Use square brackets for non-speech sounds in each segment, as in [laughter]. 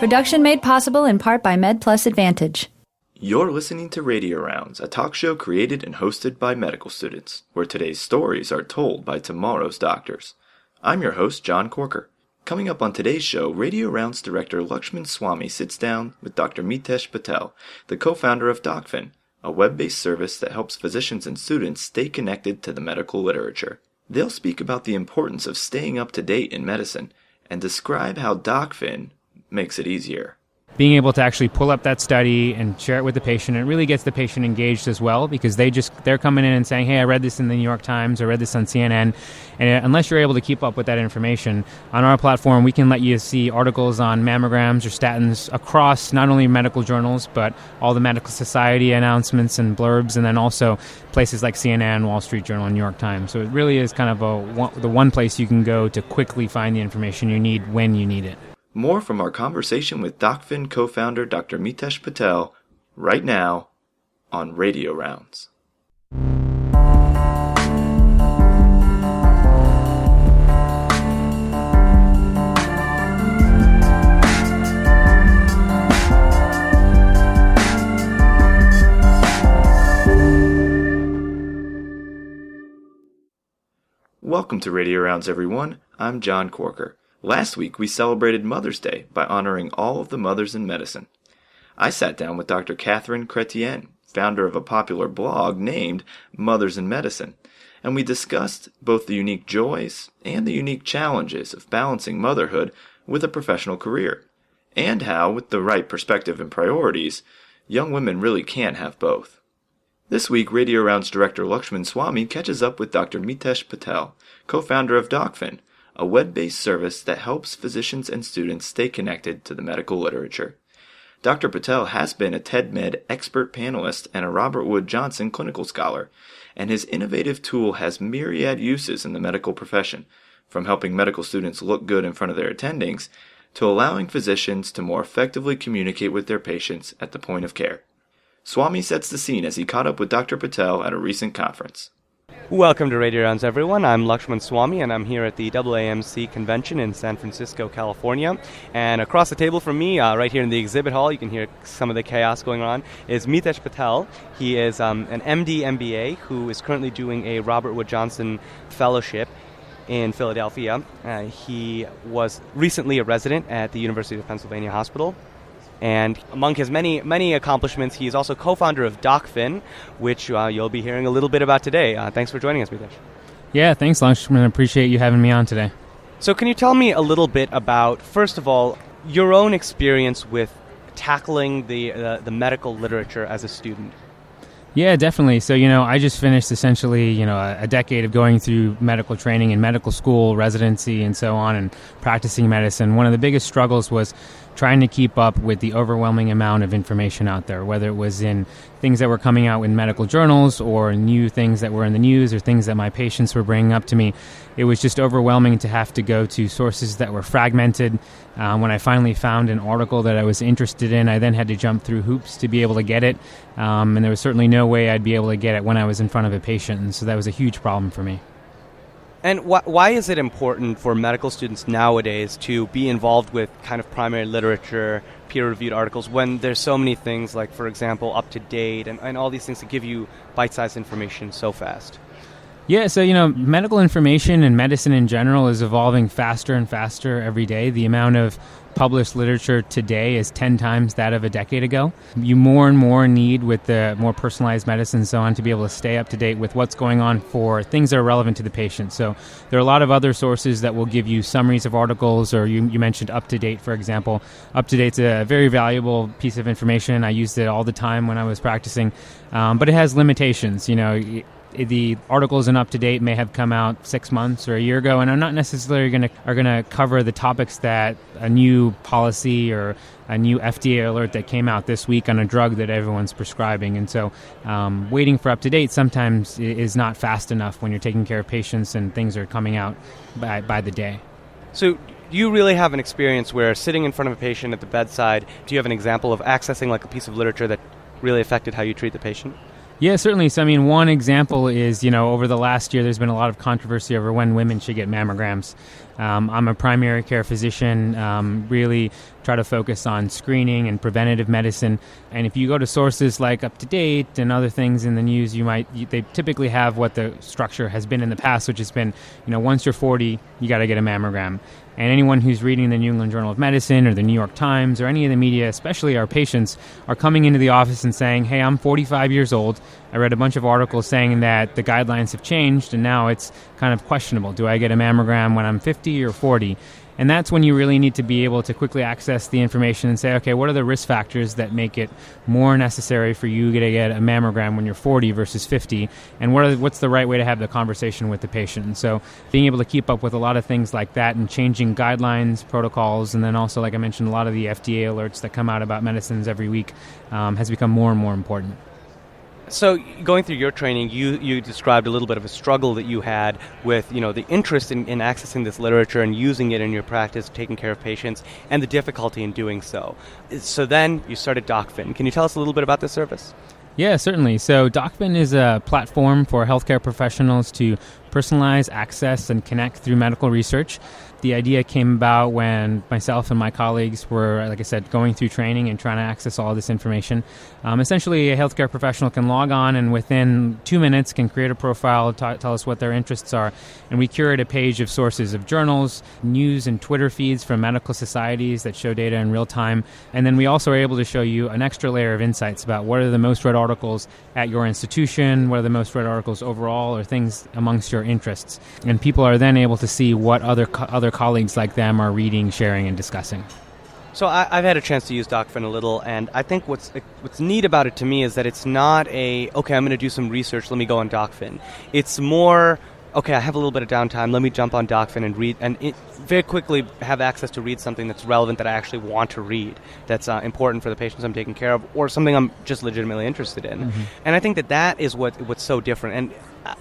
Production made possible in part by MedPlus Advantage. You're listening to Radio Rounds, a talk show created and hosted by medical students, where today's stories are told by tomorrow's doctors. I'm your host, John Corker. Coming up on today's show, Radio Rounds director Lakshman Swamy sits down with Dr. Mitesh Patel, the co founder of Docphin, a web based service that helps physicians and students stay connected to the medical literature. They'll speak about the importance of staying up to date in medicine and describe how Docphin makes it easier. Being able to actually pull up that study and share it with the patient it really gets the patient engaged as well because they just they're coming in and saying hey i read this in the new york times or read this on cnn and uh, unless you're able to keep up with that information on our platform we can let you see articles on mammograms or statins across not only medical journals but all the medical society announcements and blurbs and then also places like cnn wall street journal and new york times. So it really is kind of a the one place you can go to quickly find the information you need when you need it more from our conversation with Docphin co founder Dr. Mitesh Patel right now on Radio Rounds. Welcome to Radio Rounds, everyone. I'm John Corker. Last week, we celebrated Mother's Day by honoring all of the mothers in medicine. I sat down with Dr. Catherine Chrétien, founder of a popular blog named Mothers in Medicine, and we discussed both the unique joys and the unique challenges of balancing motherhood with a professional career, and how, with the right perspective and priorities, young women really can have both. This week, Radio Rounds director Lakshman Swamy catches up with Dr. Mitesh Patel, co founder of Docphin, a web based service that helps physicians and students stay connected to the medical literature. Dr. Patel has been a TEDMED expert panelist and a Robert Wood Johnson clinical scholar, and his innovative tool has myriad uses in the medical profession, from helping medical students look good in front of their attendings to allowing physicians to more effectively communicate with their patients at the point of care. Swamy sets the scene as he caught up with Dr. Patel at a recent conference. Welcome to Radio Rounds, everyone. I'm Lakshman Swamy, and I'm here at the AAMC convention in San Francisco, California. And across the table from me, uh, right here in the exhibit hall, you can hear some of the chaos going on, is Mitesh Patel. He is um, an MD MBA who is currently doing a Robert Wood Johnson Fellowship in Philadelphia. Uh, he was recently a resident at the University of Pennsylvania Hospital and among his many many accomplishments, he is also co-founder of Docphin, which uh, you'll be hearing a little bit about today. Uh, thanks for joining us, Mitesh. Yeah, thanks, Lakshman. Appreciate you having me on today. So, can you tell me a little bit about, first of all, your own experience with tackling the uh, the medical literature as a student? Yeah, definitely. So, you know, I just finished essentially, you know, a, a, decade of going through medical training and medical school, residency, and so on, and practicing medicine. One of the biggest struggles was trying to keep up with the overwhelming amount of information out there, whether it was in things that were coming out in medical journals or new things that were in the news or things that my patients were bringing up to me. It was just overwhelming to have to go to sources that were fragmented. Um, when I finally found an article that I was interested in, I then had to jump through hoops to be able to get it. Um, and there was certainly no way I'd be able to get it when I was in front of a patient. And so that was a huge problem for me. And wh- why is it important for medical students nowadays to be involved with kind of primary literature, peer reviewed articles, when there's so many things like, for example, up to date and, and all these things that give you bite sized information so fast? Yeah, so you know, medical information and medicine in general is evolving faster and faster every day. The amount of published literature today is 10 times that of a decade ago. You more and more need, with the more personalized medicine and so on, to be able to stay up to date with what's going on for things that are relevant to the patient. So there are a lot of other sources that will give you summaries of articles, or you, you mentioned Up to Date, for example. Up to Date's a very valuable piece of information. I used it all the time when I was practicing, um, but it has limitations. You know, the articles in up to date may have come out six months or a year ago, and are not necessarily going to are going to cover the topics that a new policy or a new FDA alert that came out this week on a drug that everyone's prescribing. And so, um, waiting for up to date sometimes is not fast enough when you're taking care of patients and things are coming out by, by the day. So, do you really have an experience where sitting in front of a patient at the bedside, do you have an example of accessing like a piece of literature that really affected how you treat the patient? Yeah, certainly. So, I mean, one example is, you know, over the last year, there's been a lot of controversy over when women should get mammograms. Um, I'm a primary care physician, um, really try to focus on screening and preventative medicine. And if you go to sources like Up to Date and other things in the news, you might you, they typically have what the structure has been in the past, which has been, you know, once you're 40, you got to get a mammogram. And anyone who's reading the New England Journal of Medicine or the New York Times or any of the media, especially our patients, are coming into the office and saying, Hey, I'm 45 years old. I read a bunch of articles saying that the guidelines have changed and now it's kind of questionable. Do I get a mammogram when I'm 50 or 40? And that's when you really need to be able to quickly access the information and say, okay, what are the risk factors that make it more necessary for you to get a mammogram when you're 40 versus 50? And what what's the right way to have the conversation with the patient? And so being able to keep up with a lot of things like that and changing guidelines, protocols, and then also, like I mentioned, a lot of the FDA alerts that come out about medicines every week um, has become more and more important. So, going through your training, you, you described a little bit of a struggle that you had with you know the interest in, in accessing this literature and using it in your practice, taking care of patients, and the difficulty in doing so. So then you started Docphin. Can you tell us a little bit about this service? Yeah, certainly. So, Docphin is a platform for healthcare professionals to personalize, access, and connect through medical research. The idea came about when myself and my colleagues were, like I said, going through training and trying to access all this information. Um, essentially, a healthcare professional can log on and within two minutes can create a profile, t- tell us what their interests are, and we curate a page of sources of journals, news, and Twitter feeds from medical societies that show data in real time. And then we also are able to show you an extra layer of insights about what are the most read articles at your institution, what are the most read articles overall, or things amongst your interests. And people are then able to see what other co- other colleagues like them are reading, sharing, and discussing. So I, have had a chance to use Docphin a little, and I think what's what's neat about it to me is that it's not a okay. I'm going to do some research. Let me go on Docphin. It's more okay. I have a little bit of downtime. Let me jump on Docphin and read, and it, very quickly have access to read something that's relevant that I actually want to read. That's uh, important for the patients I'm taking care of, or something I'm just legitimately interested in. Mm-hmm. And I think that that is what what's so different. And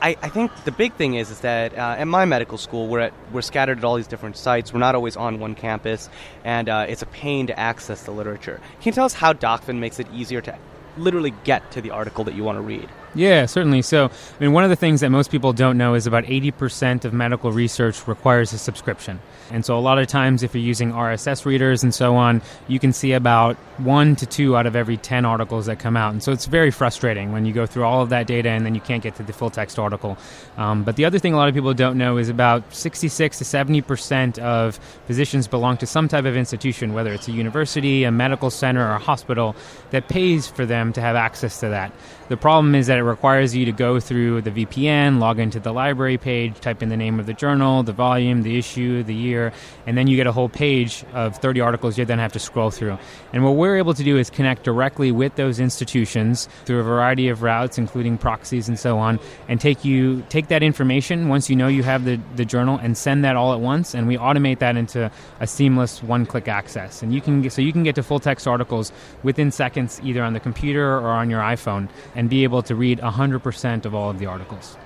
I, I, think the big thing is is that uh, at my medical school we're at, we're scattered at all these different sites. We're not always on one campus, and uh, it's a pain to access the literature. Can you tell us how Docphin makes it easier to literally get to the article that you want to read? Yeah, certainly. So, I mean, one of the things that most people don't know is about 80% of medical research requires a subscription. And so, a lot of times, if you're using RSS readers and so on, you can see about one to two out of every 10 articles that come out. And so, it's very frustrating when you go through all of that data and then you can't get to the full text article. Um, but the other thing a lot of people don't know is about 66 to 70% of physicians belong to some type of institution, whether it's a university, a medical center, or a hospital, that pays for them to have access to that. The problem is that it requires you to go through the VPN, log into the library page, type in the name of the journal, the volume, the issue, the year, and then you get a whole page of 30 articles you then have to scroll through. And what we're able to do is connect directly with those institutions through a variety of routes, including proxies and so on, and take you take that information once you know you have the, the journal and send that all at once, and we automate that into a seamless one-click access. And you can get, so you can get to full text articles within seconds, either on the computer or on your iPhone. And be able to read 100% of all of the articles.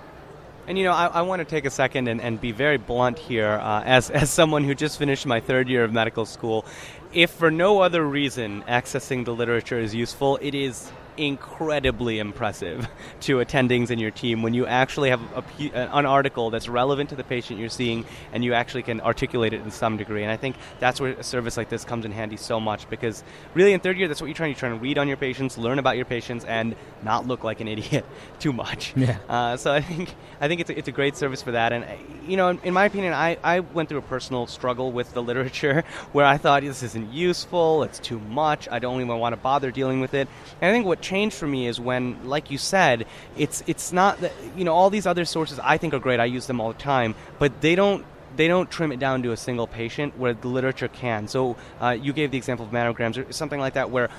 And you know, I, I want to take a second and, and be very blunt here. Uh, as, as someone who just finished my third year of medical school, if for no other reason accessing the literature is useful, it is incredibly impressive [laughs] to attendings in your team when you actually have a, an article that's relevant to the patient you're seeing and you actually can articulate it in some degree. And I think that's where a service like this comes in handy so much because really in third year, that's what you're trying. You're trying to read on your patients, learn about your patients, and not look like an [laughs] idiot [laughs] too much. Yeah. Uh, so I think I think it's a, it's a great service for that. And you know, in, in my opinion, I, I went through a personal struggle with the literature where I thought this isn't useful, it's too much, I don't even want to bother dealing with it. And I think what changed for me is when, like you said, it's it's not that you know all these other sources I think are great. I use them all the time, but they don't they don't trim it down to a single patient where the literature can. So uh, you gave the example of mammograms or something like that where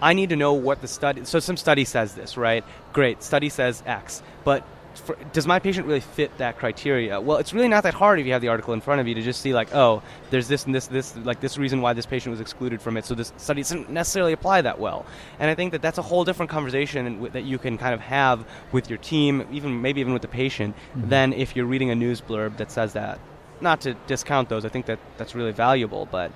I need to know what the study. So some study says this, right? Great, study says X, but for, does my patient really fit that criteria? Well, it's really not that hard if you have the article in front of you to just see like, oh, there's this and this, this, like this reason why this patient was excluded from it. So this study doesn't necessarily apply that well. And I think that that's a whole different conversation that you can kind of have with your team, even maybe even with the patient, mm-hmm. than if you're reading a news blurb that says that. Not to discount those, I think that that's really valuable, but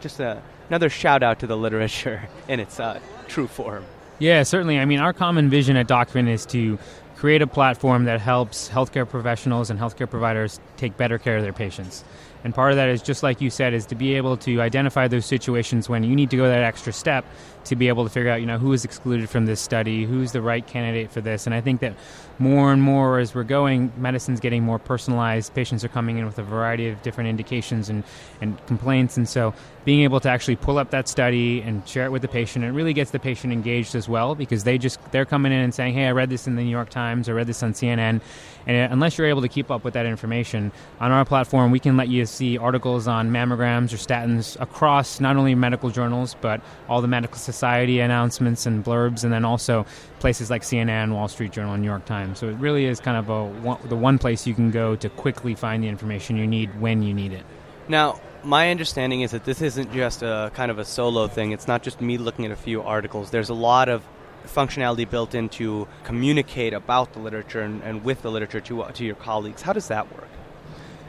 just a, another shout out to the literature [laughs] in its uh, true form. Yeah, certainly. I mean, our common vision at Docphin is to create a platform that helps healthcare professionals and healthcare providers take better care of their patients. And part of that is just like you said, is to be able to identify those situations when you need to go that extra step to be able to figure out, you know, who is excluded from this study, who's the right candidate for this. And I think that more and more as we're going, medicine's getting more personalized. Patients are coming in with a variety of different indications and, and complaints. And so being able to actually pull up that study and share it with the patient, it really gets the patient engaged as well because they just, they're coming in and saying, hey, I read this in the New York Times, I read this on CNN. And unless you're able to keep up with that information, on our platform, we can let you see articles on mammograms or statins across not only medical journals, but all the medical society announcements and blurbs, and then also places like CNN, Wall Street Journal, and New York Times. So it really is kind of a, the one place you can go to quickly find the information you need when you need it. Now, my understanding is that this isn't just a kind of a solo thing. It's not just me looking at a few articles. There's a lot of functionality built in to communicate about the literature and, and with the literature to, uh, to your colleagues. How does that work?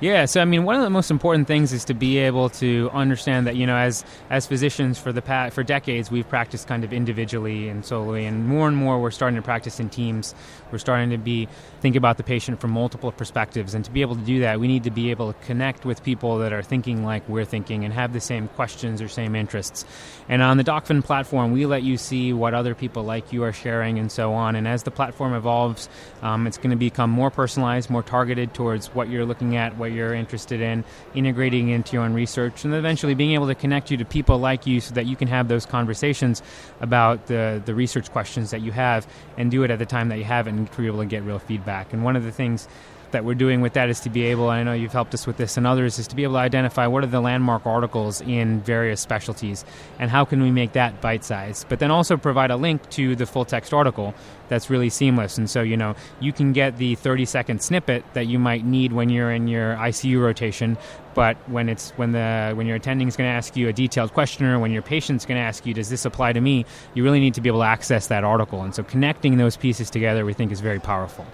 Yeah, so I mean, one of the most important things is to be able to understand that you know, as as physicians for the past, for decades, we've practiced kind of individually and solely, and more and more we're starting to practice in teams. We're starting to be think about the patient from multiple perspectives, and to be able to do that, we need to be able to connect with people that are thinking like we're thinking and have the same questions or same interests. And on the Docphin platform, we let you see what other people like you are sharing and so on. And as the platform evolves, um, it's going to become more personalized, more targeted towards what you're looking at what you're interested in, integrating into your own research, and eventually being able to connect you to people like you so that you can have those conversations about the, the research questions that you have and do it at the time that you have it and to be able to get real feedback. And one of the things that we're doing with that is to be able, I know you've helped us with this and others, is to be able to identify what are the landmark articles in various specialties and how can we make that bite sized. But then also provide a link to the full text article that's really seamless. And so, you know, you can get the 30 second snippet that you might need when you're in your ICU rotation, but when it's when the when your attending is going to ask you a detailed question or when your patient's going to ask you does this apply to me you really need to be able to access that article and so connecting those pieces together we think is very powerful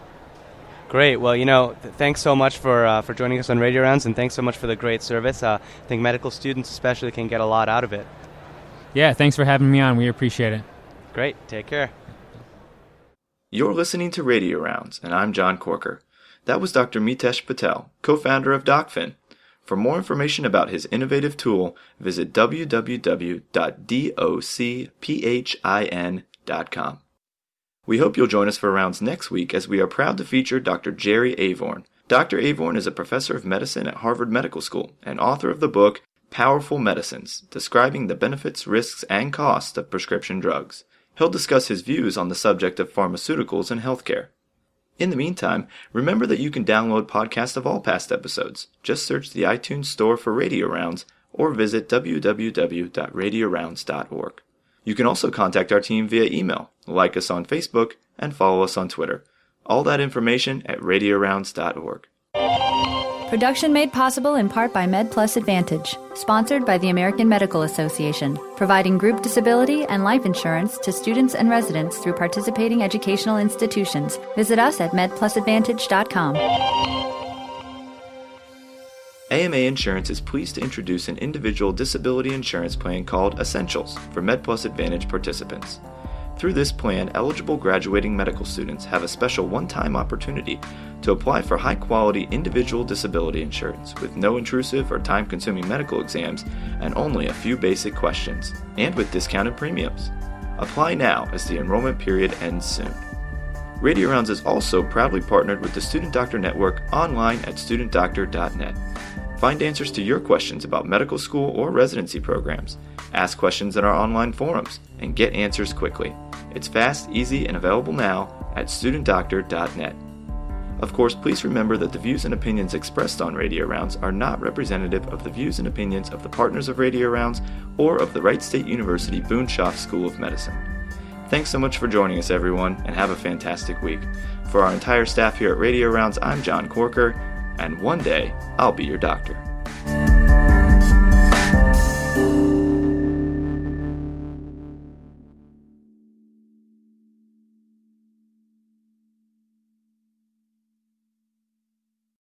Great. Well, you know, th- thanks so much for uh, for joining us on Radio Rounds, and thanks so much for the great service. Uh, I think medical students especially can get a lot out of it. Yeah, thanks for having me on. We appreciate it. Great. Take care. You're listening to Radio Rounds, and I'm John Corker. That was Dr. Mitesh Patel, co-founder of Docphin. For more information about his innovative tool, visit www.docphin.com. We hope you'll join us for rounds next week as we are proud to feature Dr. Jerry Avorn. Dr. Avorn is a professor of medicine at Harvard Medical School and author of the book Powerful Medicines, describing the benefits, risks, and costs of prescription drugs. He'll discuss his views on the subject of pharmaceuticals and healthcare. In the meantime, remember that you can download podcasts of all past episodes. Just search the iTunes Store for Radio Rounds or visit www.radiorounds.org. You can also contact our team via email, like us on Facebook, and follow us on Twitter. All that information at radiorounds.org. Production made possible in part by MedPlus Advantage, sponsored by the American Medical Association, providing group disability and life insurance to students and residents through participating educational institutions. Visit us at medplusadvantage.com. AMA Insurance is pleased to introduce an individual disability insurance plan called Essentials for MedPlus Advantage participants. Through this plan, eligible graduating medical students have a special one time opportunity to apply for high quality individual disability insurance with no intrusive or time consuming medical exams and only a few basic questions, and with discounted premiums. Apply now as the enrollment period ends soon. Radio Rounds is also proudly partnered with the Student Doctor Network online at studentdoctor.net. Find answers to your questions about medical school or residency programs. Ask questions in our online forums and get answers quickly. It's fast, easy, and available now at studentdoctor.net. Of course, please remember that the views and opinions expressed on Radio Rounds are not representative of the views and opinions of the partners of Radio Rounds or of the Wright State University Boonshoft School of Medicine. Thanks so much for joining us, everyone, and have a fantastic week. For our entire staff here at Radio Rounds, I'm John Corker and one day I'll be your doctor.